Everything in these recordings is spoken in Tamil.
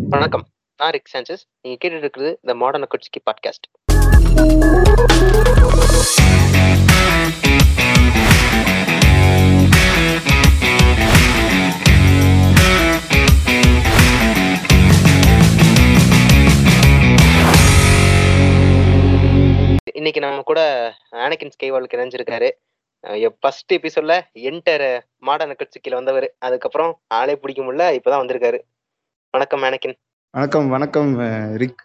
வணக்கம். நான் ரிக் சான்சஸ். நீங்க கேட்டுட்டு இருக்கிறது த மாடர்ன் அக்கட்ஸ்கி பாட்காஸ்ட். இன்னைக்கு நம்ம கூட ஆனகின் ஸ்கைவாலுக்கு இணைஞ்சிருக்காரு. ஃபர்ஸ்ட் எபிசோட்ல என்டர் மாடர்ன் அக்கட்ஸ்கில வந்தவர். அதுக்கப்புறம் ஆளே பிடிக்க முடியல இப்பதான் வந்திருக்காரு. வணக்கம் ஆனகின் வணக்கம் வணக்கம் ரிக்.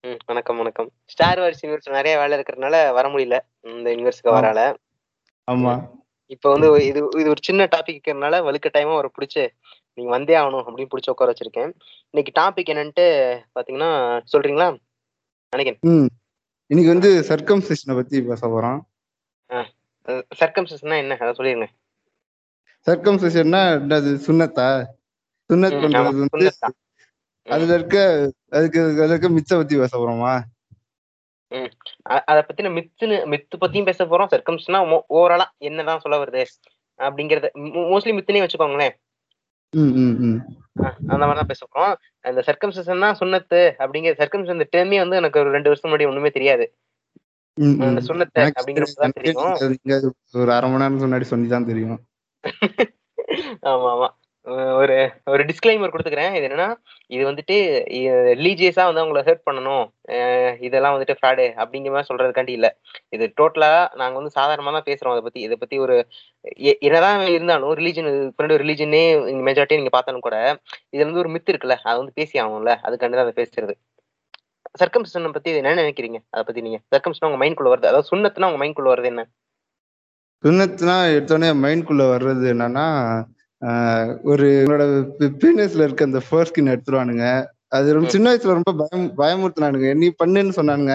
ம் வணக்கம் வணக்கம். ஸ்டார் வார்ஸ் யூனிவர்ஸ் நிறைய வேலை இருக்கிறதுனால வர முடியல. இந்த யூனிவர்ஸ்க்கு வரால. ஆமா. இப்போ வந்து இது இது ஒரு சின்ன டாபிக் இருக்கிறதுனால வலுக்க டைமா ஒரு பிடிச்சு நீங்க வந்தே ஆகணும் அப்படின்னு பிடிச்சி உட்கார வச்சிருக்கேன். இன்னைக்கு டாபிக் என்னன்ட்டு பாத்தீங்கன்னா சொல்றீங்களா? நினைக்கிறேன் ம். இன்னைக்கு வந்து சர்க்கம்சிஷனை பத்தி பேச போறோம். சர்க்கம்சஸ்னா என்ன? அதை சொல்லிருங்க. சர்க்கம்சிஷன்னா அது சுண்ணத்தா? சுண்ணத் பண்றது வந்து. அதுல இருக்க அதுக்கு அதுல இருக்க மிச்ச பத்தி பேச போறோமா? அத பத்தின மித்துன்னு மித்து பத்தியும் பேச போறோம். சர்க்கம்ஸ்னா ஓவராலா என்னதான் சொல்ல வருது? அப்படிங்கறது மோஸ்ட்லி மித்துனே வச்சுக்கோங்களேன். அந்த மாதிரி தான் பேச போறோம். அந்த சர்க்கம்சன் தான் சுண்ணத்து அப்படிங்கிற சர்க்கம்சன் இந்த டேர்மே வந்து எனக்கு ஒரு ரெண்டு வருஷம் முன்னாடி ஒண்ணுமே தெரியாது. அந்த சுண்ணத்தை அப்படிங்கிறது தான் ஒரு அரை மணி நேரம் முன்னாடி சொன்னிதான் தெரியும். ஆமா ஆமா. ஒரு ஒரு டிஸ்க்ளைமர் கொடுத்துக்கிறேன். இது என்னன்னா இது வந்துட்டு ரிலீஜியஸா வந்து அவங்கள ஹெல்ப் பண்ணணும். இதெல்லாம் வந்துட்டு ஃப்ராடு அப்படிங்கிற மாதிரி சொல்றதுக்காண்டி இல்ல. இது டோட்டலா நாங்க வந்து சாதாரணமா தான் பேசுறோம் அதை பத்தி. இதை பத்தி ஒரு என்னதான் இருந்தாலும் ரிலீஜன் பின்னாடி ரிலீஜனே மெஜாரிட்டி நீங்க பார்த்தாலும் கூட இதுல வந்து ஒரு மித்து இருக்குல்ல அதை வந்து பேசி ஆகணும்ல. அதுக்காண்டி தான் அதை பேசுறது. சர்க்கம்ஸ்டனை பத்தி என்ன நினைக்கிறீங்க? அதை பத்தி நீங்க. சர்க்கம்சன் உங்க மைண்ட்குள்ள வருது. அதாவது சுண்ணத்துனா உங்க மைண்ட்குள்ள வருது என்ன? சுண்ணத்துனா எடுத்தோடனே மைண்ட்குள்ள வர்றது என்னன்னா ஒரு உங்களோட பீனஸ்ல இருக்க அந்த ஃபர்ஸ்கின் எடுத்துருவானுங்க. அது ரொம்ப. சின்ன வயசுல ரொம்ப பயம் பயமுறுத்தினானுங்க. நீ பண்ணுன்னு சொன்னானுங்க.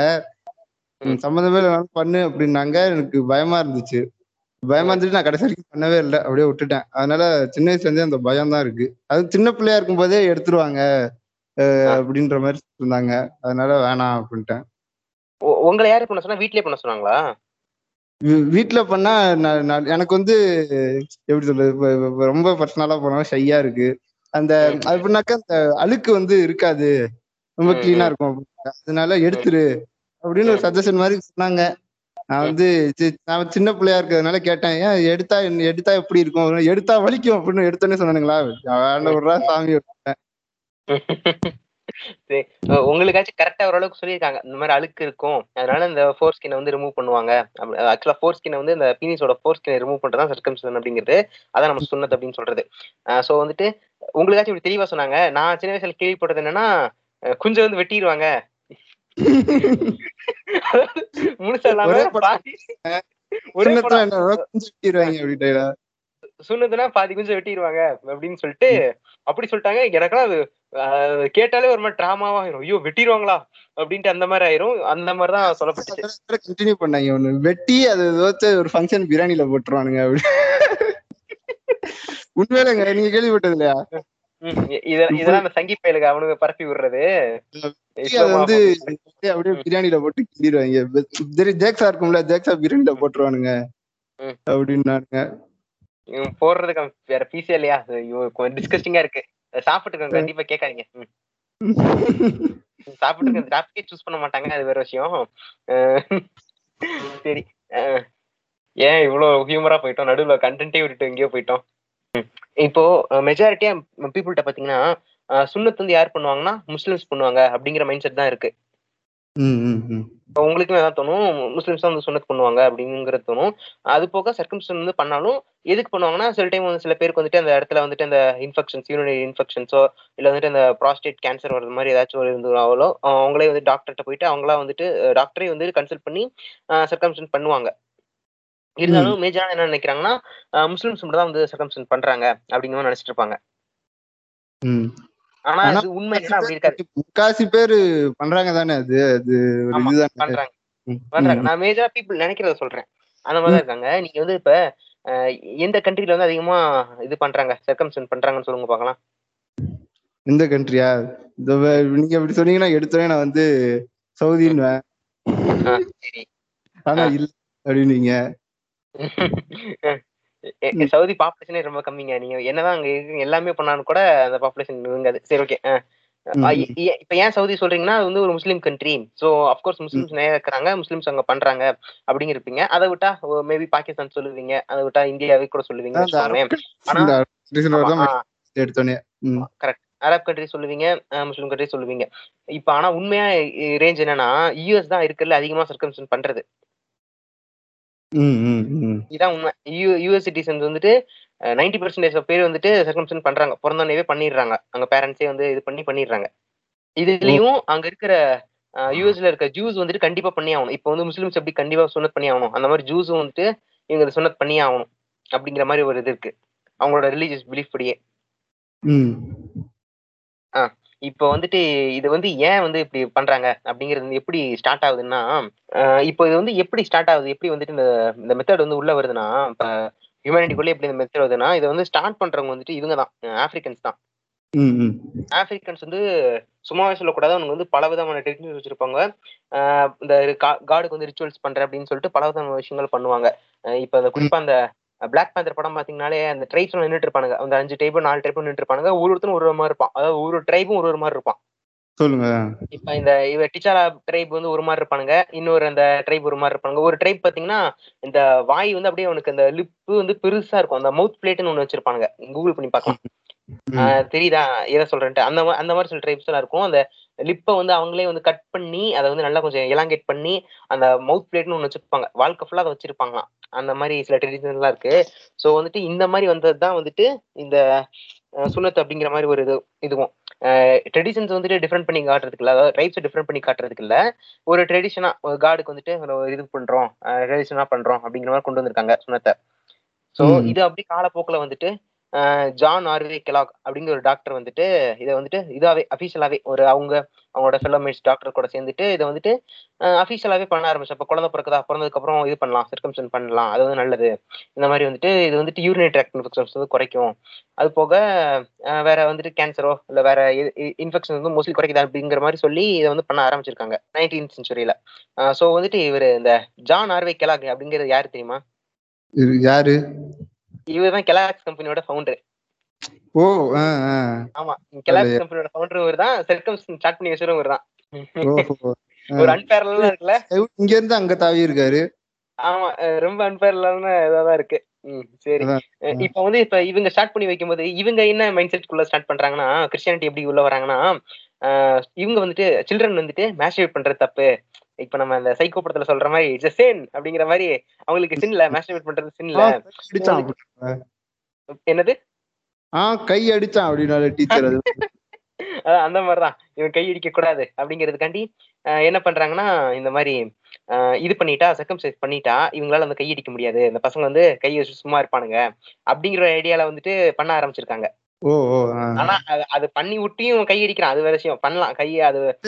சம்மந்தமே இல்லைனாலும் பண்ணு அப்படின்னாங்க. எனக்கு பயமா இருந்துச்சு. பயமா இருந்துட்டு நான் கடைசி வரைக்கும் பண்ணவே இல்லை. அப்படியே விட்டுட்டேன். அதனால சின்ன வயசுல இருந்தே அந்த பயம் தான் இருக்கு. அது சின்ன பிள்ளையா இருக்கும் போதே எடுத்துருவாங்க. அப்படின்ற மாதிரி இருந்தாங்க. அதனால வேணாம் அப்படின்ட்டேன். உங்களை யாரு பண்ண சொன்னா வீட்லயே பண்ண சொன்னாங்களா? வீ- வீட்ல பண்ணா எனக்கு வந்து எப்படி சொல்றது ரொம்ப பர்சனலா போனா ஷையா இருக்கு. அந்த பண்ணாக்க அந்த அழுக்கு வந்து இருக்காது. ரொம்ப கிளீனா. இருக்கும் அதனால எடுத்துரு அப்படின்னு ஒரு. சஜஷன் மாதிரி சொன்னாங்க. நான் வந்து நான் சின்ன பிள்ளையா இருக்கிறதுனால கேட்டேன் ஏன் எடுத்தா எடுத்தா எப்படி இருக்கும்? எடுத்தா வலிக்கும் அப்படின்னு எடுத்தோன்னே சொன்னானுங்களா? வேண்ட விடுறா சாமி. உங்களுக்காச்சும் கரெக்டா ஓரளவுக்கு சொல்லியிருக்காங்க. இந்த மாதிரி அழுக்கு இருக்கும். அதனால இந்த ஃபோர் ஸ்கினை வந்து ரிமூவ் பண்ணுவாங்க. ஆக்சுவலா ஃபோர் ஸ்கினை வந்து இந்த பீனிஸோட ஃபோர் ஸ்கினை ரிமூவ் பண்றதா சர்க்கம்சன் அப்படிங்கிறது. அதான் நம்ம சுண்ணத் அப்படின்னு சொல்றது. சோ வந்துட்டு உங்களுக்காச்சும் இப்படி தெளிவா சொன்னாங்க. நான் சின்ன வயசுல கேள்விப்பட்டது என்னன்னா குஞ்சை வந்து வெட்டிடுவாங்க முழுசா படம். பாதி குஞ்சு வெட்டிடுவாங்க அப்படின்னு சொல்லிட்டு அப்படி சொல்லிட்டாங்க. எனக்கெல்லாம் அது கேட்டாலே ஒரு மாதிரி டிராமாவா ஆயிரும். ஐயோ வெட்டிடுவாங்களா அப்படின்ட்டு அந்த மாதிரி ஆயிரும். அந்த மாதிரி தான் சொல்லப்பட்டுச்சு. கண்டினியூ பண்ணாங்க. ஒண்ணு வெட்டி அது ஒரு ஃபங்க்ஷன் பிரியாணில போட்டுருவானுங்க அப்படி உண்மையிலங்க நீங்க கேள்விப்பட்டது இல்லையா இதெல்லாம் சங்கி பயலுக்கு அவனுங்க பரப்பி விடுறது. வந்து அப்படியே பிரியாணில போட்டு கிண்டிடுவாங்க. ஜேக்ஸா இருக்கும்ல ஜேக்ஸா பிரியாணில போட்டுருவானுங்க. இவன் போடுறதுக்கு வேற பீஸே இல்லையா? ஐயோ கொஞ்சம் டிஸ்கஸ்டிங்கா இருக்கு. சாப்பிட்டுருக்கோம் கண்டிப்பா கேட்காதீங்க. சாப்பிட்டு டாபிக்கே சூஸ் பண்ண மாட்டாங்க அது வேற விஷயம் சரி ஏன் இவ்வளவு ஹியூமரா போயிட்டோம் நடுவுல கண்டென்ட்டே விட்டுட்டு எங்கேயோ போயிட்டோம். இப்போ மெஜாரிட்டியா பீப்புள்கிட்ட பாத்தீங்கன்னா சுன்னத் வந்து யார் பண்ணுவாங்கன்னா முஸ்லிம்ஸ் பண்ணுவாங்க அப்படிங்கிற மைண்ட் செட் தான் இருக்கு. இப்போ உங்களுக்குமே அதான் தோணும். முஸ்லிம்ஸ் தான் வந்து சுன்னத் பண்ணுவாங்க அப்படிங்கிறது தோணும். அது போக சர்க்கம்ஸ்டன் வந்து பண்ணாலும் எதுக்கு பண்ணுவாங்கன்னா சில டைம் வந்து சில பேருக்கு வந்துட்டு அந்த இடத்துல வந்துட்டு அந்த இன்ஃபெக்ஷன்ஸ் யூரினரி இன்ஃபெக்ஷன்ஸோ இல்லை வந்துட்டு அந்த ப்ராஸ்டேட் கேன்சர் வர்றது மாதிரி ஏதாச்சும் ஒரு இருந்தாலோ அவங்களே வந்து டாக்டர்கிட்ட போயிட்டு அவங்களா வந்துட்டு டாக்டரே வந்து கன்சல்ட் பண்ணி சர்க்கம்ஸ்டன் பண்ணுவாங்க. இருந்தாலும் மேஜரா என்ன நினைக்கிறாங்கன்னா முஸ்லிம்ஸ் மட்டும் தான் வந்து சர்க்கம்ஸ்டன் பண்றாங்க அப்படிங்கிற மாதிரி நினைச்சிட்டு இருப்பாங்க. ஆனா அது உண்மை. அப்படி இருக்காது. முக்காசி பேரு பண்றாங்க தானே அது? அது பண்றாங்க. பண்றாங்க. நான் மேஜரா பீப்புள் நினைக்கிறத சொல்றேன். அந்த மாதிரி இருக்காங்க. நீங்க வந்து இப்ப எந்த கண்ட்ரில வந்து அதிகமா இது பண்றாங்க? சர்க்கம்ஸ்டன் பண்றாங்கன்னு சொல்லுங்க பார்க்கலாம். எந்த கண்ட்ரியா நீங்க இப்படி சொன்னீங்கன்னா எடுத்தோடனே நான் வந்து சரி. ஆனா. இல்ல அப்படின்னீங்க. சவுதி பாப்புலேஷனே ரொம்ப கம்மிங்க. நீங்க என்னதான் அங்க இருக்கு எல்லாமே பண்ணாலும் கூட அந்த பாப்புலேஷன் இருங்காது சரி ஓகே இப்ப ஏன் சவுதி சொல்றீங்கன்னா அது வந்து ஒரு Muslim country so of course Muslims நிறைய இருக்கிறாங்க. முஸ்லிம்ஸ் அங்க பண்றாங்க அப்படிங்க இருப்பீங்க. அதை விட்டா மேபி பாகிஸ்தான் சொல்லுவீங்க. அதை விட்டா இந்தியாவே கூட சொல்லுவீங்க கரெக்ட் அரப் கண்ட்ரி சொல்லுவீங்க முஸ்லிம் கண்ட்ரி சொல்லுவீங்க. இப்ப ஆனா உண்மையா ரேஞ்ச் என்னன்னா யூஎஸ் தான் இருக்குல்ல அதிகமா சர்க்கம்ஸ்டன் பண்றது. இதான் உண்மை. யூ யூஎஸ் சிட்டிசன்ஸ் வந்துட்டு நைன்டி பர்சன்டேஜ் பேர் வந்துட்டு சர்க்கம்ஸ்டன் பண்றாங்க. பிறந்தோடனே பண்ணிடுறாங்க. அவங்க பேரண்ட்ஸே வந்து இது பண்ணி பண்ணிடுறாங்க. இதுலயும் அங்க இருக்கிற யூஎஸ்ல இருக்க ஜூஸ் வந்துட்டு கண்டிப்பா பண்ணி ஆகணும். இப்போ வந்து முஸ்லிம்ஸ் எப்படி கண்டிப்பா சுனத் பண்ணி ஆகணும்? அந்த மாதிரி ஜூஸும் வந்துட்டு இவங்க சுனத் பண்ணி ஆகணும். அப்படிங்கிற மாதிரி ஒரு இது இருக்கு. அவங்களோட ரிலீஜியஸ் பிலீஃப் படியே. இப்போ வந்துட்டு இது வந்து ஏன் வந்து இப்படி பண்றாங்க? அப்படிங்கிறது வந்து எப்படி ஸ்டார்ட் ஆகுதுன்னா இப்போ இது வந்து எப்படி ஸ்டார்ட் ஆகுது? எப்படி வந்துட்டு இந்த இந்த மெத்தட் வந்து உள்ள வருதுன்னா இப்ப ஹியூமனிட்டிக்குள்ளே எப்படி இந்த மெத்தட் வருதுன்னா இதை வந்து ஸ்டார்ட் பண்றவங்க வந்துட்டு இவங்க தான் ஆப்பிரிக்கன்ஸ் தான். ஆப்பிரிக்கன்ஸ் வந்து சும்மாவே சொல்லக்கூடாது. அவங்க வந்து பல விதமான டெக்னிக்ஸ் வச்சிருப்பாங்க. இந்த காடுக்கு வந்து ரிச்சுவல்ஸ் பண்றேன் அப்படின்னு சொல்லிட்டு பல விதமான விஷயங்கள் பண்ணுவாங்க. இப்ப அந்த குறிப்பா அந்த பிளாக் பேந்தர் படம் பாத்தீங்கன்னாலே அந்த ட்ரைப்ஸ் நின்றுட்டு இருப்பானுங்க. அந்த அஞ்சு டைப் நாலு டைப் நின்றுட்டு இருப்பானுங்க. ஒரு ஒருத்தரும் ஒரு ஒரு மாதிரி இருப்பான். அதாவது ஒரு ட்ரைபும் ஒரு ஒரு மாதிரி இருப்பான். சொல்லுங்க. இப்ப இந்த இவ டிச்சாரா ட்ரைப் வந்து ஒரு மாதிரி இருப்பானுங்க. இன்னொரு அந்த ட்ரைப் ஒரு மாதிரி இருப்பானுங்க. ஒரு ட்ரைப் பாத்தீங்கன்னா இந்த வாய் வந்து அப்படியே அவனுக்கு அந்த லிப்பு வந்து பெருசா இருக்கும். அந்த மவுத் பிளேட்னு ஒண்ணு வச்சிருப்பானுங்க. கூகுள் பண்ணி பார்க்கலாம். ம். ஆஹ் தெரியுதா? எதை சொல்றேன்ட்டு. அந்த அந்த மாதிரி சில ட்ரைப்ஸ் எல்லாம் இருக்கும். அந்த லிப்பை வந்து அவங்களே வந்து கட் பண்ணி அதை வந்து நல்லா கொஞ்சம் எலாங்கேட் பண்ணி அந்த மவுத் பிளேட்னு ஒண்ணு வச்சிருப்பாங்க. வாழ்க்கை ஃபுல்லா அதை வச்சிருப்பாங்களாம். அந்த மாதிரி சில ட்ரெடிஷன்ஸ் எல்லாம் இருக்கு. ஸோ வந்துட்டு இந்த மாதிரி வந்தது தான் வந்துட்டு இந்த அஹ், சுன்னத் அப்படிங்கிற மாதிரி ஒரு இது இதுவும். ட்ரெடிஷன்ஸ் வந்துட்டு டிஃப்ரெண்ட் பண்ணி காட்டுறதுக்கு இல்ல அதாவது ட்ரைப்ஸை டிஃப்ரெண்ட் பண்ணி காட்டுறதுக்கு இல்ல ஒரு ட்ரெடிஷனா ஒரு காடுக்கு வந்துட்டு ஒரு இது பண்றோம். ட்ரெடிஷனா பண்றோம் அப்படிங்கிற மாதிரி கொண்டு வந்திருக்காங்க சுனத்தை ஸோ. இது அப்படி காலப்போக்கில் வந்துட்டு ஜான் ஆர்வே கெலாக் அப்படிங்கிற ஒரு டாக்டர் வந்துட்டு இதை வந்துட்டு இதாவே அஃபீஷியலாவே ஒரு அவங்க அவங்களோட ஃபெல்லோமேட்ஸ் டாக்டர் கூட சேர்ந்துட்டு இதை வந்துட்டு அஃபீஷியலாவே பண்ண ஆரம்பிச்சு அப்போ குழந்தை பிறக்குதா? பிறந்ததுக்கு அப்புறம் இது பண்ணலாம் சர்க்கம்சன் பண்ணலாம் அது வந்து நல்லது. இந்த மாதிரி வந்துட்டு இது வந்துட்டு யூரினரி ட்ராக்ட் இன்ஃபெக்ஷன்ஸ் வந்து குறைக்கும். அது போக வேற வந்துட்டு கேன்சரோ இல்லை வேற இன்ஃபெக்ஷன் வந்து மோஸ்ட்லி குறைக்குதா? அப்படிங்கிற மாதிரி சொல்லி இதை வந்து பண்ண ஆரம்பிச்சிருக்காங்க. நைன்டீன் சென்ச்சுரியில ஸோ வந்துட்டு இவர் இந்த ஜான் ஆர்வே கெலாக் அப்படிங்கிறது யாரு தெரியுமா? யாரு? இவர் தான் கெலாக்ஸ் கம்பெனியோட ஃபவுண்டர் ஓ ஆமா கெலாக்ஸ் கம்பெனியோட ஃபவுண்டர் இவர் தான் சர்க்கம் ஸ்டார்ட் பண்ணி வச்சவரும் இவர் தான். ஒரு அன்பேரலா இருக்குல்ல? இங்க இருந்து அங்க தாவி இருக்காரு. ஆமா ரொம்ப அன்பேரலான இதாதான் இருக்கு. சரி. இப்ப வந்து இப்ப இவங்க ஸ்டார்ட் பண்ணி வைக்கும்போது இவங்க என்ன மைண்ட் செட்குள்ள ஸ்டார்ட் பண்றாங்கன்னா கிறிஸ்டியானிட்டி எப்படி உள்ள வராங்கன்னா இவங்க வந்துட்டு சில்ட்ரன் வந்துட்டு மேஸ்டர்வேட் பண்றது தப்பு. இப்ப நம்ம அந்த சைக்கோ படத்துல சொல்ற மாதிரி இட்ஸ் சேன் அப்படிங்கிற மாதிரி அவங்களுக்கு சின்ல மேஸ்டர்வேட் பண்றது சின்ல. என்னது? ஆ கை அடிச்சான் அப்படின்னால டீச்சர் அது. அந்த மாதிரிதான். இவன் கை அடிக்க கூடாது அப்படிங்கிறதுக்காண்டி என்ன பண்றாங்கன்னா இந்த மாதிரி இது பண்ணிட்டா சர்க்கம்சைஸ் பண்ணிட்டா இவங்களால அந்த கை அடிக்க முடியாது. இந்த பசங்க வந்து கை வச்சு சும்மா இருப்பானுங்க. அப்படிங்கிற ஐடியால வந்துட்டு பண்ண ஆரம்பிச்சிருக்காங்க. ஓ. ஆனா அது- பண்ணி விட்டியும் கை அடிக்கிறான். அது வேற விஷயம். பண்ணலாம். கை அது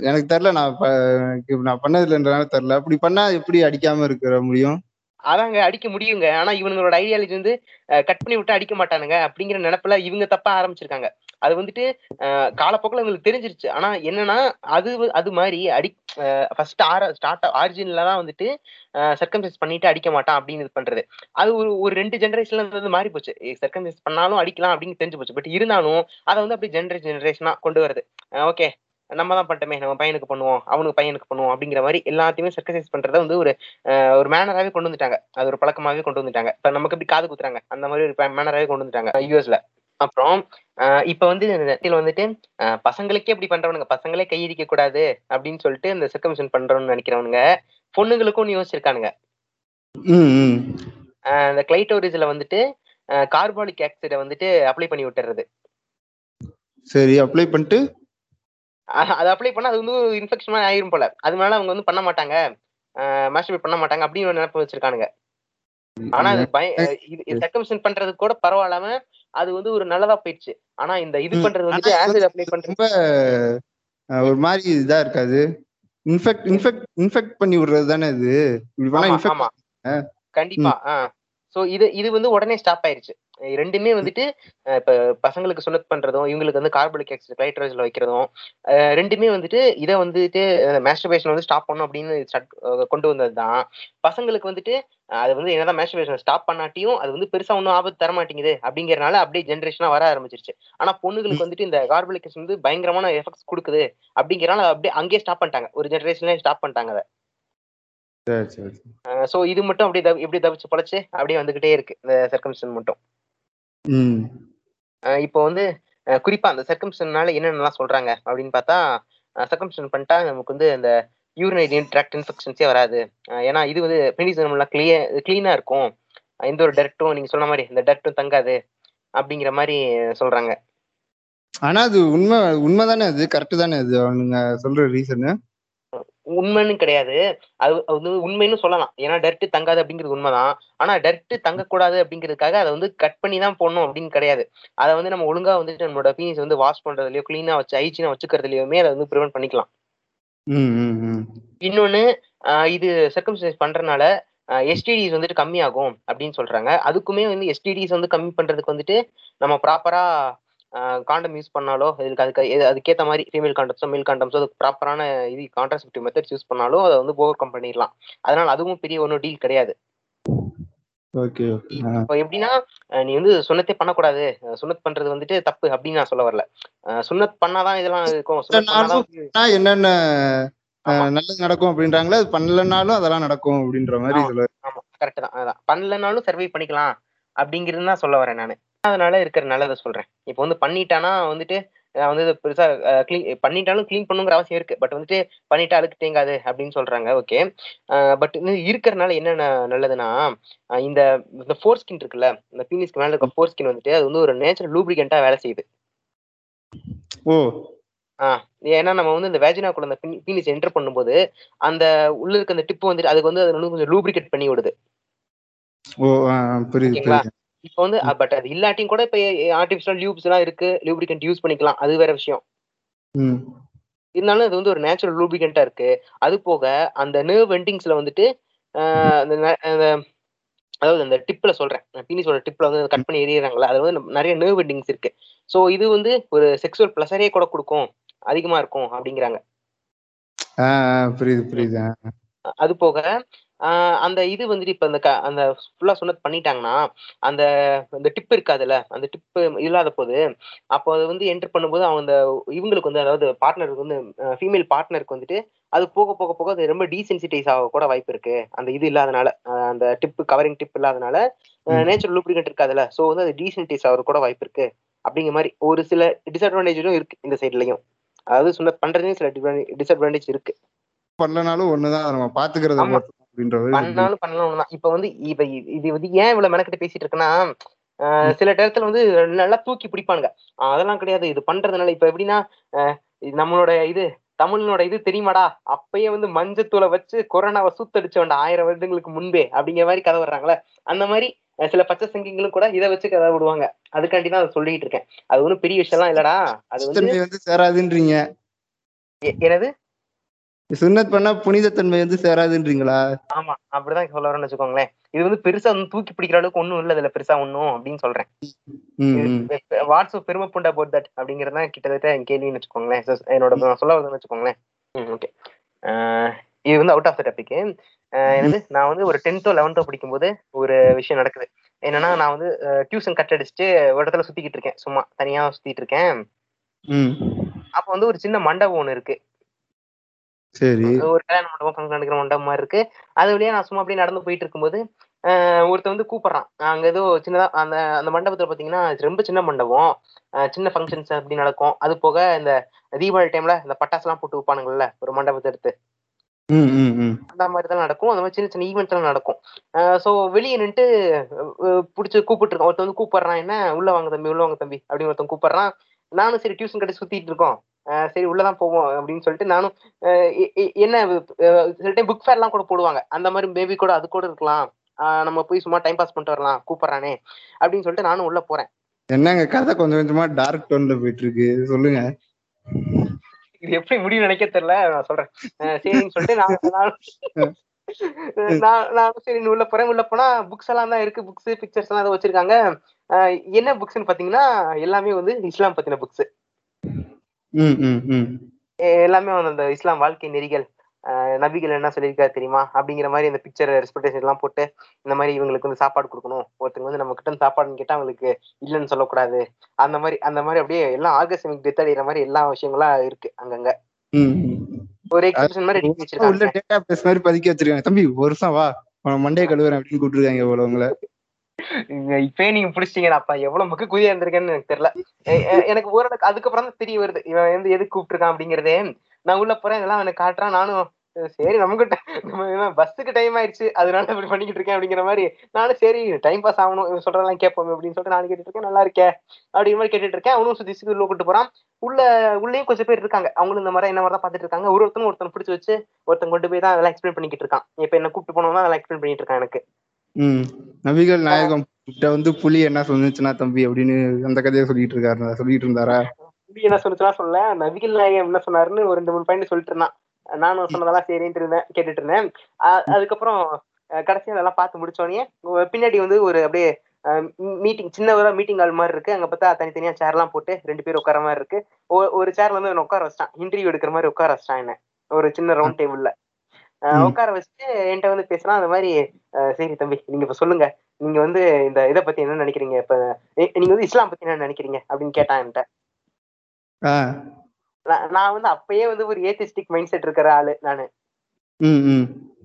எனக்கு தெரியல. நான் நான் பண்ணதில்லைன்றனால தெரியல. அப்படி பண்ணா எப்படி அடிக்காம இருக்க முடியும்? அதாங்க அடிக்க முடியுங்க. ஆனா இவங்களோட ஐடியாலஜி வந்து கட் பண்ணி விட்டு அடிக்க மாட்டானுங்க. அப்படிங்கிற நினைப்புல இவங்க தப்பா ஆரம்பிச்சிருக்காங்க. அது வந்துட்டு காலப்போக்கில் காலப்போக்குல தெரிஞ்சிருச்சு. ஆனா என்னன்னா அது அது மாதிரி அடி ஃபர்ஸ்ட் ஆர ஸ்டார்ட் ஆரிஜின்ல தான் வந்துட்டு சர்க்கம்சைஸ் பண்ணிட்டு அடிக்க மாட்டான் அப்படின்னு இது பண்றது. அது ஒரு ஒரு ரெண்டு ஜென்ரேஷன்ல வந்து மாறி போச்சு. சர்க்கம்சைஸ் பண்ணாலும் அடிக்கலாம் அப்படின்னு தெரிஞ்சு போச்சு. பட் இருந்தாலும் அதை வந்து அப்படியே ஜென்ரேஷன் ஜென்ரேஷனா கொண்டு வருது. ஓகே நம்ம தான் பண்ணிட்டோமே நம்ம பையனுக்கு பண்ணுவோம் அவனுக்கு பையனுக்கு பண்ணுவோம் அப்படிங்கிற மாதிரி எல்லாத்தையுமே சர்க்கசைஸ் பண்றத வந்து ஒரு ஒரு மேனராகவே கொண்டு வந்துட்டாங்க. அது ஒரு பழக்கமாவே கொண்டு வந்துட்டாங்க. இப்ப நமக்கு எப்படி காது குத்துறாங்க? அந்த மாதிரி ஒரு மேனராகவே கொண்டு வந்துட்டாங்க. யூஎஸ்ல அப்புறம் இப்ப வந்து இந்த இதுல வந்துட்டு பசங்களுக்கே இப்படி பண்றவனுங்க பசங்களே கையடிக்க கூடாது அப்படின்னு சொல்லிட்டு இந்த சர்க்கமிஷன் பண்றோம்னு நினைக்கிறவனுங்க பொண்ணுங்களுக்கும் யோசிச்சிருக்கானுங்க. இந்த கிளைட்டோரிஸ்ல வந்துட்டு கார்பாலிக் ஆக்சைடை வந்துட்டு அப்ளை பண்ணி விட்டுறது. சரி அப்ளை பண்ணிட்டு? அது அப்ளை பண்ணா அது வந்து இன்ஃபெக்ஷன் ஆயிரும் போல. அதனால அவங்க வந்து பண்ண மாட்டாங்க. மாஸ்டர்பேட் பண்ண மாட்டாங்க அப்படின்னு நினைப்பு வச்சிருக்கானுங்க. ஆனா அது பய இது பண்றது கூட பரவாயில்லாம அது வந்து ஒரு நல்லதா போயிடுச்சு. ஆனா இந்த இது. பண்றது வந்துட்டு இது ஆசிட் அப்ளை பண்றது ரொம்ப ஒரு மாதிரி இதா இருக்காது. இன்ஃபெக்ட் இன்ஃபெக்ட் இன்ஃபெக்ட் பண்ணி விடுறது தானே இது? கண்டிப்பா சோ இது இது வந்து உடனே ஸ்டாப் ஆயிருச்சு. ரெண்டுமே வந்துட்டு இப்ப பசங்களுக்கு சுனத் பண்றதும் இவங்களுக்கு வந்து கார்பனிக் ஆக்சைடு கிளைட்ரஸ்ல வைக்கிறதும் ரெண்டுமே வந்துட்டு இதை வந்துட்டு மேஸ்டர்பேஷன் வந்து ஸ்டாப் பண்ணும் அப்படின்னு கொண்டு வந்தது தான் பசங்களுக்கு வந்துட்டு அது வந்து என்னதான் மேஸ்டர்பேஷன் ஸ்டாப் பண்ணாட்டியும் அது வந்து பெருசா ஒன்றும் ஆபத்து தர மாட்டேங்குது அப்படிங்கறனால அப்படியே ஜென்ரேஷனா வர ஆரம்பிச்சிருச்சு. ஆனா பொண்ணுங்களுக்கு வந்துட்டு இந்த ஆக்சைடு வந்து பயங்கரமான எஃபெக்ட்ஸ் கொடுக்குது அப்படிங்கறனால அப்படியே அங்கேயே ஸ்டாப் பண்ணிட்டாங்க. ஒரு ஜென்ரேஷன்ல ஸ்டாப் பண்ணிட்டாங்க அதை. சோ இது மட்டும் அப்படியே எப்படி தவிச்சு பொழைச்சு அப்படியே வந்துகிட்டே இருக்கு. இந்த சர்க்கம்ஸ்டன் மட்டும். இப்போ வந்து குறிப்பா அந்த சர்க்கம்ஸ்டன்னால என்னென்னலாம் சொல்றாங்க? அப்படின்னு பார்த்தா சர்க்கம்ஸ்டன் பண்ணிட்டா நமக்கு வந்து அந்த யூரினரி ட்ராக்ட் இன்ஃபெக்ஷன்ஸே வராது. ஏன்னா இது வந்து பெனிஸ் நம்மள கிளியர் கிளீனா இருக்கும். எந்த ஒரு டர்ட்டும் நீங்க சொன்ன மாதிரி இந்த டர்ட்டும் தங்காது அப்படிங்கிற மாதிரி சொல்றாங்க. ஆனா அது உண்மை உண்மைதானே அது? கரெக்ட் தானே அது? அவனுங்க சொல்ற ரீசனு உண்மைன்னு கிடையாது. அது வந்து உண்மைன்னு சொல்லலாம். ஏன்னா டர்ட் தங்காது அப்படிங்கிறது உண்மைதான். ஆனா டர்ட் தங்கக்கூடாது அப்படிங்கிறதுக்காக அதை வந்து கட் பண்ணி தான் போடணும் அப்படின்னு கிடையாது. அதை வந்து நம்ம ஒழுங்கா வந்துட்டு நம்மளோட பீனிஸ் வந்து வாஷ் பண்றதுலயோ கிளீனா வச்சு ஹைஜீனா வச்சுக்கிறதுலயுமே அதை வந்து ப்ரிவென்ட் பண்ணிக்கலாம். இன்னொன்னு இது சர்க்கம்சைஸ் பண்றதுனால எஸ்டிடிஸ் வந்துட்டு கம்மியாகும் அப்படின்னு சொல்றாங்க. அதுக்குமே வந்து எஸ்டிடிஸ் வந்து கம்மி பண்றதுக்கு வந்துட்டு நம்ம ப்ராப்பரா காண்டம் யூஸ் பண்ணாலோ இதுக்கு அதுக்கு அதுக்கேத்த மாதிரி ஃபீமேல் காண்டம்ஸோ மேல் காண்டம்ஸோ அதுக்கு ப்ராப்பரான இது கான்ட்ராசெப்டிவ் மெத்தட்ஸ் யூஸ் பண்ணாலும் அதை வந்து ஓவர் கம் பண்ணிடலாம். அதனால அதுவும் பெரிய ஒன்றும் டீல் கிடையாது. ஓகே ஓகே இப்போ எப்படின்னா நீ வந்து சுண்ணத்தே பண்ணக்கூடாது. சுண்ணத் பண்றது வந்துட்டு தப்பு அப்படின்னு நான் சொல்ல வரல. அஹ் சுண்ணத் பண்ணாதான் இதெல்லாம் இருக்கும். என்னென்ன நல்லது நடக்கும் அப்படின்றாங்களே? அது பண்ணலனாலும் அதெல்லாம் நடக்கும் அப்படின்ற மாதிரி ஆமா கரெக்ட் தான். அதான். பண்ணலனாலும் சர்வை பண்ணிக்கலாம் அப்படிங்கிறது தான் சொல்ல வரேன் நானு. அதனால இருக்கிற நல்லதை சொல்றேன். இப்போ வந்து பண்ணிட்டானா வந்துட்டு நான் வந்து இது பெருசா க்ளீன் பண்ணிட்டாலும் க்ளீன் பண்ணுங்கிற அவசியம் இருக்கு. பட் வந்துட்டு பண்ணிட்டா அழுக்கு தேங்காது அப்படின்னு சொல்றாங்க. ஓகே பட் இருக்கிறனால என்ன ந- நல்லதுன்னா இந்த இந்த ஃபோர் ஸ்கின் இருக்குல்ல இந்த பீனிஸ்க்கு மேல இருக்க ஃபோர் ஸ்கின் வந்துட்டு அது வந்து ஒரு நேச்சுரல் லூப்ரிகண்டா வேலை செய்யுது. ஓ. ஏன்னா நம்ம வந்து இந்த வேஜினாக்குள்ள அந்த பீனிஸ் என்டர் பண்ணும்போது அந்த உள்ள இருக்க அந்த டிப்பு வந்துட்டு அதுக்கு வந்து அது கொஞ்சம் லூப்ரிகேட் பண்ணி விடுது. ஓ? புரியுது. இப்போ வந்து பட் அது இல்லாட்டியும் கூட இப்ப ஆர்டிபிஷியல் டியூப்ஸ் எல்லாம் இருக்கு லூப்ரிகன்ட் யூஸ் பண்ணிக்கலாம் அது வேற விஷயம். இருந்தாலும் அது வந்து ஒரு நேச்சுரல் லூப்ரிகண்டா இருக்கு. அது போக அந்த நர்வ் வெண்டிங்ஸ்ல வந்துட்டு அந்த அதாவது அந்த டிப்ல சொல்றேன். பீனிஸோட டிப்ல வந்து கட் பண்ணி எறியறாங்களா அது வந்து நிறைய நர்வ் வெண்டிங்ஸ் இருக்கு. சோ இது வந்து ஒரு செக்ஸுவல் ப்ளஸரே கூட கொடுக்கும் அதிகமா இருக்கும் அப்படிங்கிறாங்க. புரியுது புரியுது. அது போக ஆஹ் அந்த இது வந்துட்டு இப்ப அந்த க- அந்த ஃபுல்லா சொன்னது பண்ணிட்டாங்கன்னா அந்த அந்த டிப் இருக்காதுல்ல? அந்த டிப் இல்லாத போது அப்போ அது வந்து என்டர் பண்ணும்போது அவங்க அந்த இவங்களுக்கு வந்து அதாவது பார்ட்னருக்கு வந்து ஃபீமேல் பார்ட்னருக்கு வந்துட்டு அது போக போக போக அது ரொம்ப டீசென்சிட்டைஸ் ஆக கூட வாய்ப்பு இருக்கு. அந்த இது இல்லாதனால அந்த டிப் கவரிங் டிப் இல்லாதனால. நேச்சுரல் லூப்ரிகன்ட் இருக்காதுல்ல? ஸோ வந்து அது டீசென்சிட்டைஸ் ஆக கூட வாய்ப்பு இருக்கு. அப்படிங்கிற மாதிரி ஒரு சில டிஸ்அட்வான்டேஜும் இருக்கு இந்த சைட்லயும் அதாவது சொன்ன பண்றதுலயும் சில டிஸ்அட்வான்டேஜ் இருக்கு. பண்ணலனாலும் ஒண்ணுதான். நம்ம பாத்துக்கிறத பண்ணாலும் பண்ணலாம் ஒண்ணுதான். இப்ப வந்து இப்ப இது வந்து ஏன் இவ்வளவு மெனக்கிட்ட பேசிட்டு இருக்கேன்னா சில இடத்துல வந்து நல்லா தூக்கி பிடிப்பானுங்க. அதெல்லாம் கிடையாது. இது பண்றதுனால இப்ப எப்படின்னா நம்மளோட இது தமிழனோட இது தெரியுமாடா? அப்பயே வந்து மஞ்சத்தூளை வச்சு கொரோனாவை சுத்தடிச்சவன்டா ஆயிரம் வருடங்களுக்கு முன்பே அப்படிங்கிற மாதிரி கதை வர்றாங்களே. அந்த மாதிரி சில பச்சை சங்கிங்களும் கூட இதை வச்சு கதை விடுவாங்க. அதுக்காண்டி தான் அதை சொல்லிட்டு இருக்கேன். அது ஒண்ணும் பெரிய விஷயம்லாம் இல்லடா. அது வந்து சேராதுன்றீங்க. என்னது? சுன்னத் பண்ணா புனிதத்தன்மை வந்து சேராதுன்றீங்களா? ஆமா அப்படிதான் சொல்ல வரேன்னு வச்சுக்கோங்களேன். இது வந்து பெருசா வந்து தூக்கி பிடிக்கிற அளவுக்கு ஒண்ணும் இல்ல இதுல பெருசா ஒண்ணும் அப்படின்னு சொல்றேன். ம், ம். வாட்ஸ் பெருமை புண்டா போட் தட் அப்படிங்கறது கிட்டத்தட்ட என் கேள்வின்னு வச்சுக்கோங்களேன். என்னோட நான் சொல்ல வருதுன்னு வச்சுக்கோங்களேன். ஓகே இது வந்து அவுட் ஆஃப் த டாபிக் என்னது? நான் வந்து ஒரு டென்த்தோ லெவன்த்தோ படிக்கும்போது ஒரு விஷயம் நடக்குது. என்னன்னா நான் வந்து டியூஷன் கட் அடிச்சுட்டு ஒரு இடத்துல சுத்திக்கிட்டு இருக்கேன். சும்மா தனியா சுத்திட்டு இருக்கேன். அப்ப வந்து ஒரு சின்ன மண்டபம் ஒண்ணு இருக்கு. சரி. ஒரு கல்யாண மண்டபம் ஃபங்க்ஷன் நடக்கிற மண்டபம் மாதிரி இருக்கு. அது வழியா நான் சும்மா அப்படியே நடந்து போயிட்டு இருக்கும்போது ஆஹ் ஒருத்தன் வந்து கூப்பிடுறான். அங்க ஏதோ சின்னதா அந்த அந்த மண்டபத்துல பாத்தீங்கன்னா ரொம்ப சின்ன மண்டபம். சின்ன ஃபங்க்ஷன்ஸ் அப்படி நடக்கும். அது போக இந்த தீபாவளி டைம்ல இந்த பட்டாசு எல்லாம் போட்டு வைப்பானுங்கல்ல ஒரு மண்டபத்தை எடுத்து. அந்த மாதிரி தான் நடக்கும். அந்த மாதிரி சின்ன சின்ன ஈவெண்ட்ஸ் எல்லாம் நடக்கும். ஸோ வெளியே நின்னுட்டு பிடிச்சி கூப்பிட்டு இருக்கோம் ஒருத்தன் வந்து கூப்பிடுறான் என்ன? உள்ள வாங்க தம்பி உள்ள வாங்க தம்பி. அப்படின்னு ஒருத்தன் கூப்பிடுறான். நானும் சரி டியூஷன் கட்டி சுத்திட்டு இருக்கோம். சரி உள்ளதான் போவோம் அப்படின்னு சொல்லிட்டு நானும் என்ன சில டைம் புக் ஃபேர் எல்லாம் கூட போடுவாங்க. அந்த மாதிரி பேபி கூட அது கூட இருக்கலாம். நம்ம போய் சும்மா டைம் பாஸ் பண்ணிட்டு வரலாம் கூப்பிடுறானே அப்படின்னு சொல்லிட்டு நானும் உள்ள போறேன். என்னங்க கதை கொஞ்சம் கொஞ்சமா டார்க் டோன்ல போயிட்டு இருக்கு? சொல்லுங்க. இது எப்படி முடிவு நினைக்க தெரியல நான் சொல்றேன். சரின்னு சொல்லிட்டு நான் நான் நான் சரி உள்ள போறேன். உள்ள போனா புக்ஸ் எல்லாம் தான் இருக்கு. புக்ஸ் பிக்சர்ஸ் எல்லாம் வச்சிருக்காங்க. என்ன புக்ஸ்னு பாத்தீங்கன்னா எல்லாமே வந்து இஸ்லாம் பத்தின புக்ஸ் எல்லாமே வந்து அந்த இஸ்லாம் வாழ்க்கை நெறிகள் நபிகள் என்ன சொல்லியிருக்காரு தெரியுமா? அப்படிங்கிற மாதிரி அந்த பிக்சர் ரெஸ்பெக்டேஷன் எல்லாம் போட்டு இந்த மாதிரி இவங்களுக்கு வந்து சாப்பாடு கொடுக்கணும். ஒருத்தங்க வந்து நம்ம கிட்ட சாப்பாடுன்னு கேட்டா அவங்களுக்கு இல்லைன்னு சொல்லக்கூடாது. அந்த மாதிரி அந்த மாதிரி அப்படியே எல்லாம் ஆர்கஸ்மிக் டெத் அடிக்கிற மாதிரி எல்லா விஷயங்களா இருக்கு அங்கங்க. ஒரு எக்ஸிபிஷன் மாதிரி உள்ள வச்சிருக்காங்க. டேட்டா பேஸ் மாதிரி பதுக்கி வச்சிருக்காங்க. தம்பி ஒரு வருஷம் வா. உன் மண்டையை கழுவுறேன் அப்படின்னு கூப்பிட்டுருக்காங்க போல உங்களை. இப்பயே நீங்க புடிச்சிட்டீங்க அப்பா எவ்வளவு முக்கு குதியா இருந்திருக்கேன்னு எனக்கு தெரியல. எனக்கு ஓரளவுக்கு அதுக்கப்புறம் தான் தெரிய வருது. இவன் வந்து எதுக்கு கூப்பிட்டுருக்கான் அப்படிங்கறதே. நான் உள்ள போறேன் இதெல்லாம் அவனை காட்டுறான் நானும் சரி சரி நமக்கு பஸ்ஸுக்கு டைம் ஆயிடுச்சு அதனால இப்படி பண்ணிக்கிட்டு இருக்கேன் அப்படிங்கிற மாதிரி நானும் சரி டைம் பாஸ் ஆகணும் இவன் சொல்றதெல்லாம் கேட்போம் அப்படின்னு சொல்லிட்டு நான் கேட்டுட்டு இருக்கேன் நல்லா இருக்கே அப்படிங்கிற மாதிரி கேட்டுட்டு இருக்கேன். அவனும் சுத்தி சுத்தி உள்ள கூட்டு போறான். உள்ள உள்ளேயும் கொஞ்சம் பேர் இருக்காங்க. அவங்களும் இந்த மாதிரி என்ன மாதிரி தான் பாத்துட்டு இருக்காங்க. ஒரு ஒருத்தனும் ஒருத்தன் பிடிச்சி வச்சு ஒருத்தன் கொண்டு போய் தான் அதெல்லாம் எக்ஸ்பிளைன் பண்ணிக்கிட்டு இருக்கான். இப்ப என்ன கூப்பிட்டு போனோம்னா அதெல்லாம் எக்ஸ்பிளைன் பண்ணிட்டு இருக்கான் எனக்கு. ம். நபிகள் நாயகம் கிட்ட வந்து புலி என்ன சொன்னுச்சுன்னா தம்பி அப்படின்னு அந்த கதையை சொல்லிட்டு இருக்காரு. சொல்லிட்டு இருந்தாரா? புலி என்ன சொன்னுச்சுன்னா சொல்ல நபிகள் நாயகம் என்ன சொன்னாருன்னு ஒரு ரெண்டு மூணு பாயிண்ட் சொல்லிட்டு இருந்தான். நானும் சொன்னதெல்லாம் சரின்ட்டு இருந்தேன் கேட்டுட்டு இருந்தேன். அதுக்கப்புறம் கடைசியா அதெல்லாம் பார்த்து முடிச்சோடனே பின்னாடி வந்து ஒரு அப்படியே மீட்டிங் சின்ன ஒரு மீட்டிங் ஹால் மாதிரி இருக்கு. அங்க பார்த்தா தனித்தனியா சேர் எல்லாம் போட்டு ரெண்டு பேர் உட்கார மாதிரி இருக்கு. ஒரு சேர்ல வந்து உட்கார வச்சிட்டான். இன்டர்வியூ எடுக்கிற மாதிரி உட்கார வச்சிட்டான் என்ன ஒரு சின்ன ரவுண்ட் டேபிள்ல. உட்கார வச்சுட்டு என்கிட்ட வந்து பேசினா அந்த மாதிரி சரி தம்பி நீங்க இப்ப சொல்லுங்க. நீங்க வந்து இந்த இதை பத்தி என்ன நினைக்கிறீங்க? இப்ப நீங்க வந்து இஸ்லாம் பத்தி என்ன நினைக்கிறீங்க? அப்படின்னு கேட்டான் என்கிட்ட. நான் வந்து அப்பயே வந்து ஒரு ஏத்திஸ்டிக் மைண்ட் செட் இருக்கிற ஆளு நானு.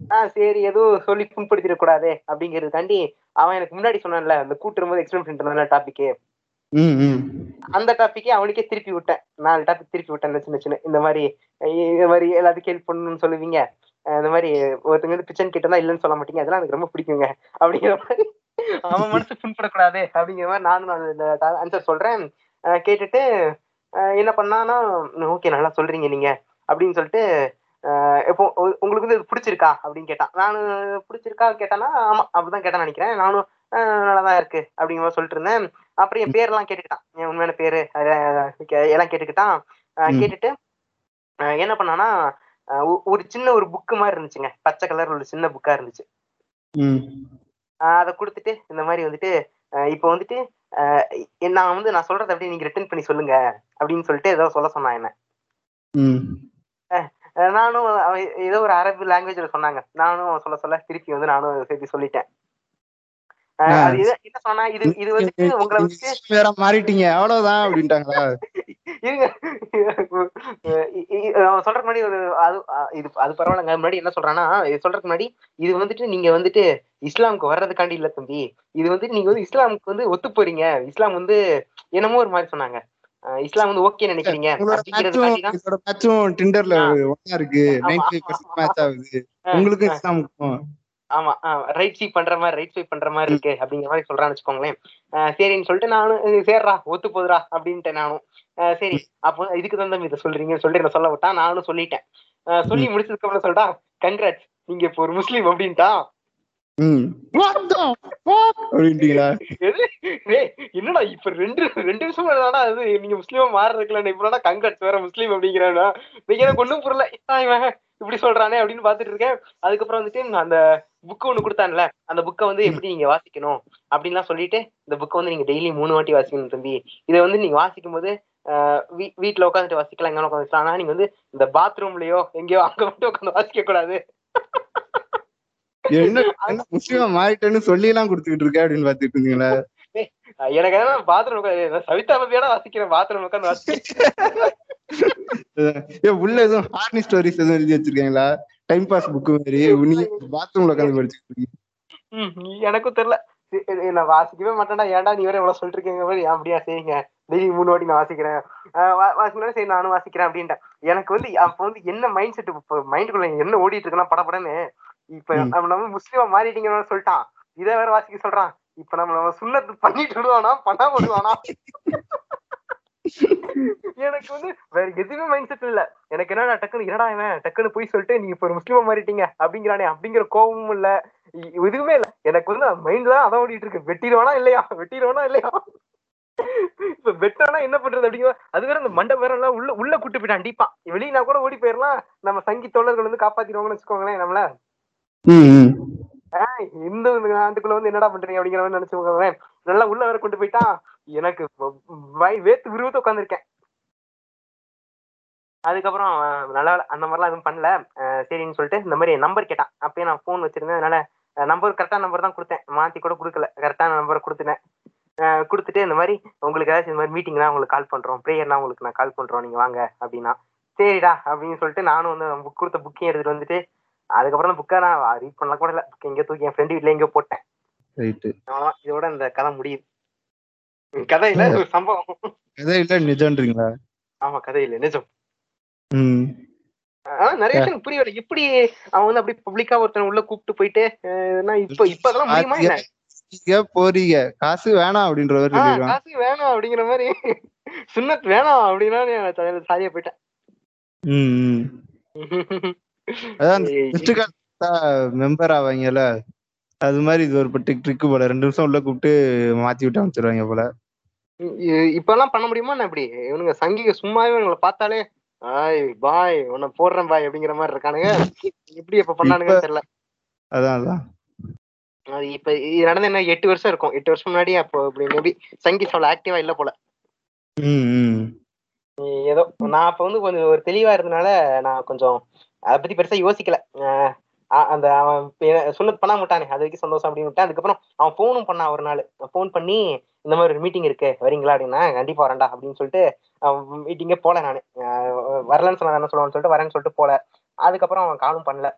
ஆஹ் சரி எதுவும் சொல்லி புண்படுத்திடக் கூடாது அப்படிங்கிறதுக்காண்டி அவன் எனக்கு முன்னாடி சொன்னான்ல அந்த கூட்டுரும் போது எக்ஸ்பிளைன் இருந்தான் டாபிக் அந்த டாபிக்கே அவனுக்கே திருப்பி விட்டேன். நாலு டாபிக் திருப்பி விட்டேன் சின்ன சின்ன. இந்த மாதிரி இந்த மாதிரி எல்லாத்துக்கும் ஹெல்ப் பண்ணணும்னு சொல்லுவீங்க. இந்த மாதிரி ஒருத்தங்க வந்து பிச்சன் கிட்டதான் இல்லைன்னு சொல்ல மாட்டீங்க. அதெல்லாம் எனக்கு ரொம்ப பிடிக்குங்க. அப்படிங்கிற மாதிரி அவன் மனசு புண்படக்கூடாது அப்படிங்கிற மாதிரி நானும் அந்த ஆன்சர் சொல்றேன். கேட்டுட்டு என்ன பண்ணானா ஓகே நல்லா சொல்றீங்க நீங்க. அப்படின்னு சொல்லிட்டு இப்போ உங்களுக்கு வந்து பிடிச்சிருக்கா? அப்படின்னு கேட்டான். நானும் பிடிச்சிருக்கா? கேட்டானா ஆமா. அப்படிதான் கேட்டான்னு நினைக்கிறேன். நானும் நல்லாதான் இருக்கு. அப்படிங்கிற மாதிரி சொல்லிட்டு இருந்தேன். அப்புறம் என் பேர்லாம் கேட்டுக்கிட்டான். என் உண்மையான பேரு எல்லாம் கேட்டுக்கிட்டான். கேட்டுட்டு என்ன பண்ணானா ஒரு சின்ன ஒரு புக்கு மாதிரி இருந்துச்சுங்க. பச்சை கலர் ஒரு சின்ன புக்கா இருந்துச்சு. அதை கொடுத்துட்டு இந்த மாதிரி வந்துட்டு இப்போ வந்துட்டு நான் வந்து நான் சொல்றதை அப்படியே நீங்க ரிட்டர்ன் பண்ணி சொல்லுங்க அப்படின்னு சொல்லிட்டு ஏதோ சொல்ல சொன்னான் என்ன. நானும் ஏதோ ஒரு அரபு லாங்குவேஜ்ல சொன்னாங்க. நானும் சொல்ல சொல்ல திருப்பி வந்து நானும் சேர்த்து சொல்லிட்டேன். என்ன சொன்னா இது இது வந்துட்டு உங்களை வேற மாறிட்டீங்க. அவ்வளவுதான் அப்படின்ட்டாங்களா? இருங்க. சொல்றதுக்கு முன்னாடி அது அஹ் இது அது பரவாயில்லங்க. முன்னாடி என்ன சொல்றான்னா இது சொல்றதுக்கு முன்னாடி இது வந்துட்டு நீங்க வந்துட்டு இஸ்லாமுக்கு வர்றதுக்காண்டி இல்ல தம்பி. இது வந்துட்டு நீங்க வந்து இஸ்லாமுக்கு வந்து ஒத்து போறீங்க. இஸ்லாம் வந்து என்னமோ ஒரு மாதிரி சொன்னாங்க. இஸ்லாம் வந்து ஓகே நினைக்கிறீங்க மேட்சும் டிண்டர்ல இருக்கு. உங்களுக்கும் இஸ்லாமுக்கும். ஆமா ரைட் ஸ்வீப் பண்ற மாதிரி ரைட் ஸ்வீப் பண்ற மாதிரி இருக்கு அப்படிங்கிற மாதிரி சொல்றான்னு வச்சுக்கோங்களேன். சரின்னு சொல்லிட்டு நானும் "இது சேர்றா ஒத்து போதுடா அப்படின்ட்டு நானும். சரி அப்போ இதுக்கு தான் இதை சொல்றீங்கன்னு சொல்லிட்டு என்ன சொல்ல விட்டா நானும் சொல்லிட்டேன். சொல்லி முடிச்சதுக்கு அப்புறம் சொல்லிட்டா கங்க்ராட்ஸ் நீங்க இப்போ ஒரு முஸ்லீம்? ஏய், என்னடா இப்ப ரெண்டு ரெண்டு என்னடா அது நீங்க முஸ்லீமா மாறுறதுக்குல இப்ப கங்கட்ஸ் வேற முஸ்லீம் அப்படிங்கிறானா நீங்க எனக்கு ஒண்ணும் புரியல. இப்படி சொல்றானே அப்படின்னு பாத்துட்டு இருக்கேன். அதுக்கப்புறம் வந்துட்டு அந்த புக் ஒண்ணு கொடுத்தான்ல அந்த புக்கை வந்து எப்படி நீங்க வாசிக்கணும் அப்படின்லாம் சொல்லிட்டு இந்த புக்கை வந்து நீங்க டெய்லி மூணு வாட்டி வாசிக்கணும் தம்பி. இதை வந்து நீங்க வாசிக்கும் போது ஆஹ் வீ- வீட்ல உட்காந்துட்டு வாசிக்கலாம் எங்க உட்காந்து ஆனா நீங்க வந்து இந்த பாத்ரூம்லயோ எங்கேயோ அங்க மட்டும் உட்காந்து வாசிக்க கூடாது என்ன முஸ்லீமா மாறிட்டேன்னு சொல்லி எல்லாம் கொடுத்துக்கிட்டு இருக்க அப்படின்னு பாத்துட்டு இருந்தீங்களா? எனக்கு என்ன பாத்ரூம் உட்காந்து சவிதா பத்தியோட வாசிக்கிறேன் பாத்ரூம் உட்காந்து வாசிக்கிறேன். உள்ள எதுவும் ஹார்னி ஸ்டோரிஸ் எதுவும் எழுதி வச்சிருக்கீங்களா? டைம் பாஸ் புக் மாதிரி நீ பாத்ரூம்ல உட்காந்து படிச்சுட்டு எனக்கும் தெரியல. நான் வாசிக்கவே மாட்டேன்டா. ஏன்டா நீ வேற இவ்வளவு சொல்லிட்டு இருக்கீங்க மாதிரி "ஏன் அப்படியா சரிங்க டெய்லி மூணு வாட்டி நான் வாசிக்கிறேன். ஆஹ் வா- வாசிக்கணும் சரி நானும் வாசிக்கிறேன் அப்படின்ட்டேன். எனக்கு வந்து அப்ப வந்து என்ன மைண்ட் செட் மைண்டுக்குள்ள என்ன ஓடிட்டு இருக்குன்னா படப்படன்னு இப்ப. நம்ம முஸ்லீமா மாறிட்டீங்கன்னு சொல்லிட்டான். இதை வேற வாசிக்க சொல்றான். இப்ப நம்ம நம்ம சுண்ணத்து பண்ணிட்டு விடுவானா பண்ணாம விடுவானா எனக்கு வந்து வேற எதுவுமே மைண்ட் செட் இல்ல. எனக்கு என்னடா டக்குன்னு என்னடா இவன்? டக்குன்னு போய் சொல்லிட்டு நீங்க இப்ப ஒரு முஸ்லீமா மாறிட்டீங்க. அப்படிங்கிறானே அப்படிங்கிற கோபமும் இல்ல. எதுவுமே இல்ல. எனக்கு வந்து மைண்ட் தான் அதான் ஓடிட்டு இருக்கு. வெட்டிடுவானா இல்லையா? வெட்டிடுவானா இல்லையா? இப்ப வெட்டானா என்ன பண்றது அப்படிங்கிற அது வேற அந்த மண்டை வேற எல்லாம் உள்ள உள்ள கூட்டு போயிட்டான் அடிப்பான் வெளியினா கூட ஓடி போயிடலாம். நம்ம சங்கி தோழர்கள் வந்து காப்பாத்திடுவாங்கன்னு வச்சுக்கோங்களேன் நம்மள. இந்த ஆண்டுக்குள்ள வந்து என்னடா பண்றீங்க அப்படிங்கிற மாதிரி நினைச்சுக்கோங்களேன் நல்லா உள்ள வர கொண்டு போயிட்டான். எனக்கு வாய் வேத்து விருவத்து உட்காந்துருக்கேன் அதுக்கப்புறம் நல்லா அந்த மாதிரிலாம் எதுவும் பண்ணல. சரின்னு சொல்லிட்டு இந்த மாதிரி நம்பர் கேட்டான். அப்பயே நான் ஃபோன் வச்சிருந்தேன். அதனால நம்பர் கரெக்டான நம்பர் தான் கொடுத்தேன். மாத்தி கூட கொடுக்கல. கரெக்டான நம்பரை கொடுத்துட்டேன். கொடுத்துட்டு இந்த மாதிரி உங்களுக்கு ஏதாச்சும் இந்த மாதிரி மீட்டிங்லாம் உங்களுக்கு கால் பண்றோம். ப்ரேயர்லாம் உங்களுக்கு நான் கால் பண்றோம். நீங்க வாங்க அப்படின்னா. சரிடா அப்படின்னு சொல்லிட்டு நானும் வந்து புக் கொடுத்த புக்கையும் எடுத்துட்டு வந்துட்டு அதுக்கப்புறம் புக்கை நான் ரீட் பண்ணலாம் கூட இல்லை. புக் எங்கேயோ தூக்கி என் ஃப்ரெண்டு வீட்ல எங்கேயோ போட்டேன். இதோட இந்த கதை முடியுது. கதை இல்ல ஒரு சம்பவம். இல்ல நிஜம்ன்றீங்களா ஆமா கதை இல்ல நிஜம் நிறைய விஷயம் புரியல எப்படி அவன் வந்து அப்படி பப்ளிக்கா ஒருத்தன் உள்ள கூப்பிட்டு போயிட்டு இப்ப இப்ப அதெல்லாம் முடியுமா போறீங்க. காசு வேணாம் அப்படின்ற மாதிரி காசு வேணாம் அப்படிங்கிற மாதிரி. சுண்ணத் வேணாம் அப்படின்னா சாதியா போயிட்டேன். அதான் மெம்பர் ஆவாங்கல்ல? அது மாதிரி இது ஒரு பட்டு ட்ரிக்கு போல. ரெண்டு நிமிஷம் உள்ள கூப்பிட்டு மாத்தி விட்டு அமைச்சிருவாங்க போல. இப்பெல்லாம் பண்ண முடியுமா என்ன இப்படி? இவனுங்க சங்கிக சும்மாவே இவங்களை பார்த்தாலே ஆய் பாய் உன்னை போடுறேன் பாய் அப்படிங்கிற மாதிரி இருக்கானுங்க. எப்படி எப்ப பண்ணானுங்கன்னு தெரியல. அதான் அதான். அது இப்ப இது நடந்து என்ன எட்டு வருஷம் இருக்கும். எட்டு வருஷம் முன்னாடி அப்போ இப்படி மேபி சங்கி அவ்வளவு ஆக்டிவா இல்ல போல. ஏதோ நான் அப்ப வந்து கொஞ்சம் ஒரு தெளிவா இருந்தனால நான் கொஞ்சம் அதை பத்தி பெருசா யோசிக்கல. அந்த அவன் சொன்னது பண்ண மாட்டானே. அது வரைக்கும் சந்தோஷம் அப்படின்னு விட்டேன். அதுக்கப்புறம் அவன் ஃபோனும் பண்ணான் ஒரு நாள். ஃபோன் பண்ணி இந்த மாதிரி ஒரு மீட்டிங் இருக்கு. வரீங்களா அப்படின்னா கண்டிப்பா வரேன்டா அப்படின்னு சொல்லிட்டு மீட்டிங்கே போல நான். வரலன்னு சொன்னா என்ன சொல்லுவான்னு சொல்லிட்டு வரேன்னு சொல்லிட்டு போல. அதுக்கப்புறம் அவன் காலும் பண்ணல.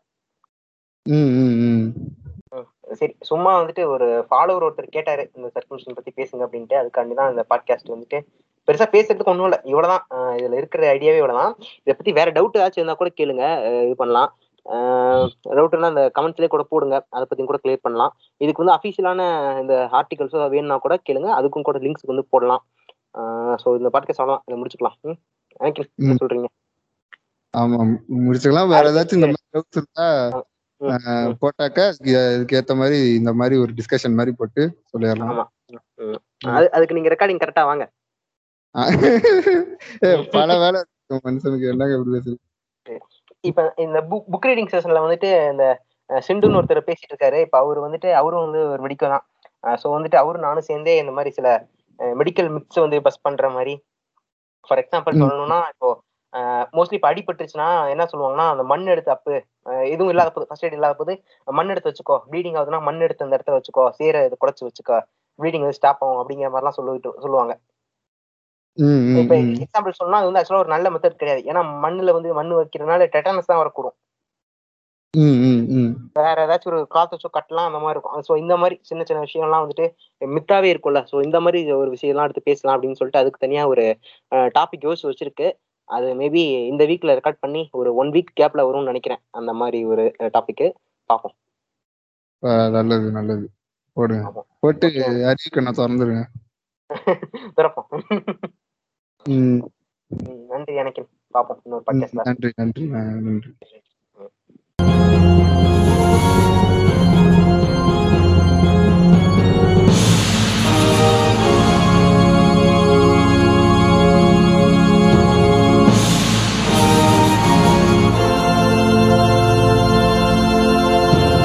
சரி. சும்மா வந்துட்டு ஒரு ஃபாலோவர் ஒருத்தர் கேட்டாரு இந்த சர்க்கம்ஷன் பத்தி பேசுங்க அப்படின்ட்டு. அதுக்காண்டி தான் இந்த பாட்காஸ்ட் வந்துட்டு பெருசா பேசுறதுக்கு ஒண்ணும் இல்ல. இவ்வளவுதான். இதுல இருக்கிற ஐடியாவே இவ்வளவுதான். இதை பத்தி வேற டவுட் ஏதாச்சும் இருந்தா கூட கேளுங்க. இது பண்ணலாம். டவுட்னா இந்த கமெண்ட்ஸ்லயே கூட போடுங்க. அதை பத்தி கூட கிளியர் பண்ணலாம். இதுக்கு வந்து அஃபீஷியலான இந்த ஆர்டிகல்ஸ் வேணும்னா கூட கேளுங்க. அதுக்கும் கூட லிங்க்ஸ் வந்து போடலாம். ஸோ இந்த பாட்காஸ்ட் அவ்வளோதான் இதை முடிச்சுக்கலாம். எனக்கு. சொல்றீங்க? ஆமா முடிச்சுக்கலாம். வேற ஏதாச்சும் இந்த மாதிரி டவுட்ஸ் இருந்தா. போட்டாக்க இதுக்கு- ஏத்த மாதிரி இந்த மாதிரி ஒரு டிஸ்கஷன் மாதிரி போட்டு சொல்லிடலாம். ஆமா. அதுக்கு நீங்க ரெக்கார்டிங் கரெக்டா வாங்க. பல வேலை மனுஷனுக்கு. என்னங்க இப்படி பேசுறது இப்ப இந்த புக் புக் ரீடிங் செஷன்ல வந்துட்டு இந்த சிண்டுன்னு ஒருத்தர் பேசிட்டு இருக்காரு இப்ப அவர் வந்துட்டு அவரும் வந்து ஒரு மெடிக்கல் தான். ஸோ வந்துட்டு அவரும் நானும் சேர்ந்தே இந்த மாதிரி சில மெடிக்கல் மிக்ஸ் வந்து பஸ் பண்ற மாதிரி. For example. சொல்லணும்னா இப்போ மோஸ்ட்லி இப்போ அடிபட்டுருச்சுன்னா என்ன சொல்லுவாங்கன்னா அந்த மண் எடுத்து அப்பு எதுவும் இல்லாத போது ஃபர்ஸ்ட் எய்ட் இல்லாத போது மண் எடுத்து வச்சுக்கோ. ப்ளீடிங் ஆகுதுன்னா மண் எடுத்து அந்த இடத்துல வச்சுக்கோ. சேர இது குறைச்சு வச்சுக்கோ. ப்ளீடிங் வந்து ஸ்டாப் ஆகும் அப்படிங்கிற மாதிரிலாம் சொல்லிட்டு சொல்லுவாங்க. இப்ப. எக்ஸாம்பிள் சொன்னா அது வந்து ஆக்சுவலா ஒரு நல்ல மெத்தட் கிடையாது. ஏன்னா மண்ணுல வந்து மண் வைக்கிறதுனால டெட்டானஸ் தான் வரக்கூடும். வேற ஏதாச்சும் ஒரு கிளாத் வச்சோ கட்டலாம் அந்த மாதிரி இருக்கும். ஸோ இந்த மாதிரி சின்ன சின்ன விஷயம்லாம் வந்துட்டு மித்தாவே இருக்கும்ல. ஸோ இந்த மாதிரி ஒரு விஷயம்லாம் எடுத்து பேசலாம் அப்படின்னு சொல்லிட்டு அதுக்கு தனியா ஒரு டாபிக் யோசிச்சு வச்சிருக்கு. அது மேபி இந்த வீக்ல ரெக்கார்ட் பண்ணி ஒரு ஒன் வீக் கேப்ல வரும்னு நினைக்கிறேன். அந்த மாதிரி ஒரு டாபிக் பார்ப்போம். நல்லது நல்லது. போடுங்க. போட்டு. அறிவிக்க நான் திறந்துருங்க திறப்போம். நன்றி எனக்கு பார்ப்போம் இன்னொரு நன்றி நன்றி நன்றி.